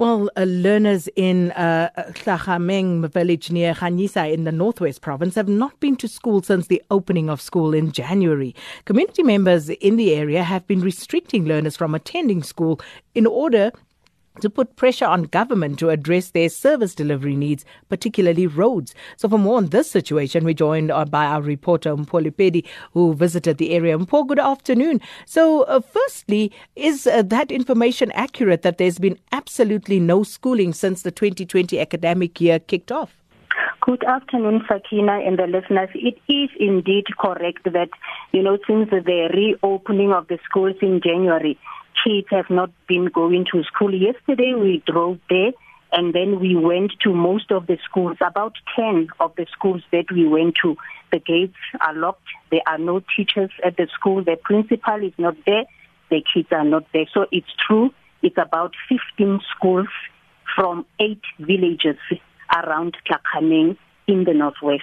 Well, uh, learners in uh, village near Ganyesa in the Northwest Province have not been to school since the opening of school in January. Community members in the area have been restricting learners from attending school in order to put pressure on government to address their service delivery needs, particularly roads. So, for more on this situation, we're joined uh, by our reporter Mpho Lepedi, who visited the area. Mpho, good afternoon. So, uh, firstly, is uh, that information accurate that there's been absolutely no schooling since the 2020 academic year kicked off? Good afternoon, Sakina and the listeners. It is indeed correct that, you know, since the reopening of the schools in January, kids have not been going to school. Yesterday we drove there and then we went to most of the schools, about 10 of the schools that we went to. The gates are locked. There are no teachers at the school. The principal is not there. The kids are not there. So it's true. It's about 15 schools from eight villages around Tlakgameng in the northwest.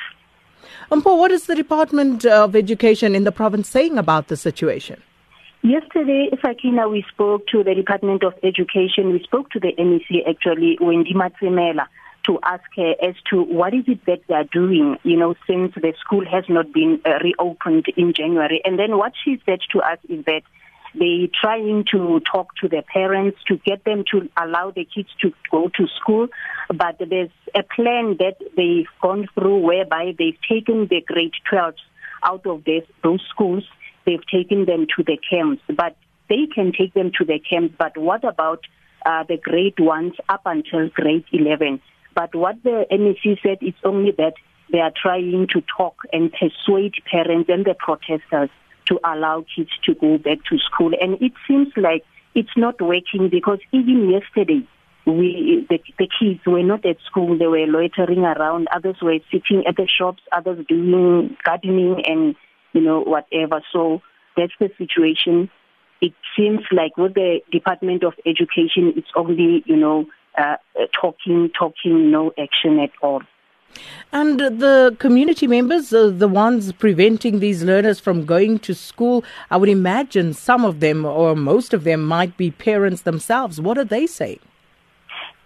Mpho, what is the Department of Education in the province saying about the situation? Yesterday, Sakina, we spoke to the Department of Education. We spoke to the MEC actually, Wendy Matsemela, to ask her as to what is it that they are doing, you know, since the school has not been uh, reopened in January. And then what she said to us is that they are trying to talk to the parents to get them to allow the kids to go to school but there's a plan that they've gone through whereby they've taken the grade 12s out of this, those schools they've taken them to the camps, but they can take them to the camps. But what about uh, the grade ones up until grade 11? But what the MEC said is only that they are trying to talk and persuade parents and the protesters to allow kids to go back to school. And it seems like it's not working because even yesterday, we the, the kids were not at school; they were loitering around. Others were sitting at the shops. Others doing gardening and you know, whatever. So that's the situation. It seems like with the Department of Education, it's only, you know, uh, talking, talking, no action at all. And the community members, uh, the ones preventing these learners from going to school, I would imagine some of them or most of them might be parents themselves. What are they saying?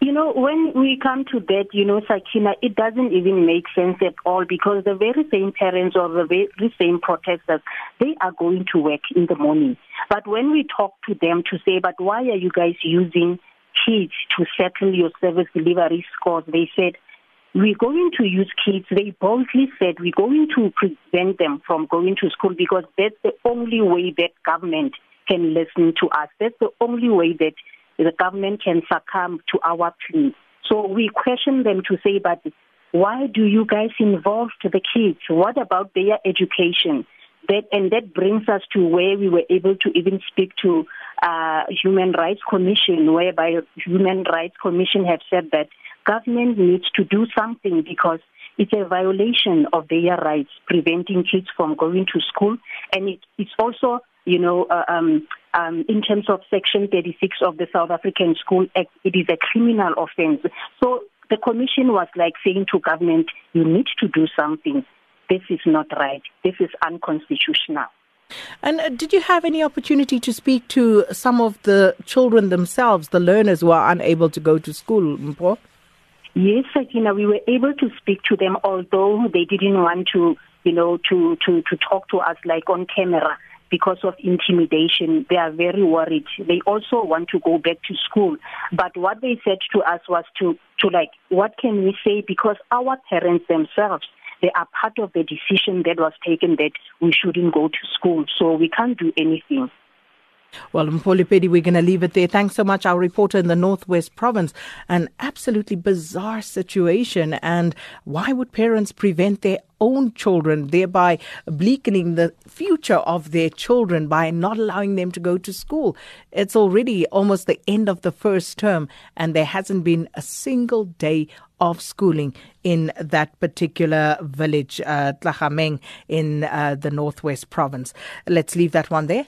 You know, when we come to that, you know, Sakina, it doesn't even make sense at all because the very same parents or the very same protesters, they are going to work in the morning. But when we talk to them to say, but why are you guys using kids to settle your service delivery scores? They said, we're going to use kids. They boldly said we're going to prevent them from going to school because that's the only way that government can listen to us. That's the only way that the government can succumb to our plea. So we question them to say, but why do you guys involve the kids? What about their education? That, and that brings us to where we were able to even speak to uh, Human Rights Commission, whereby Human Rights Commission have said that government needs to do something because it's a violation of their rights, preventing kids from going to school, and it, it's also you know, uh, um, um, in terms of Section 36 of the South African School Act, it is a criminal offense. So the commission was like saying to government, you need to do something. This is not right. This is unconstitutional. And uh, did you have any opportunity to speak to some of the children themselves, the learners who are unable to go to school, Mpho? Yes, Sakina, we were able to speak to them, although they didn't want to, you know, to, to, to talk to us like on camera because of intimidation. They are very worried. They also want to go back to school. But what they said to us was to, to like, what can we say? Because our parents themselves, they are part of the decision that was taken that we shouldn't go to school. So we can't do anything. Well, Mpho Lepedi, we're going to leave it there. Thanks so much, our reporter in the Northwest Province. An absolutely bizarre situation. And why would parents prevent their own children, thereby bleakening the future of their children by not allowing them to go to school? It's already almost the end of the first term, and there hasn't been a single day of schooling in that particular village, uh, in uh, the Northwest Province. Let's leave that one there.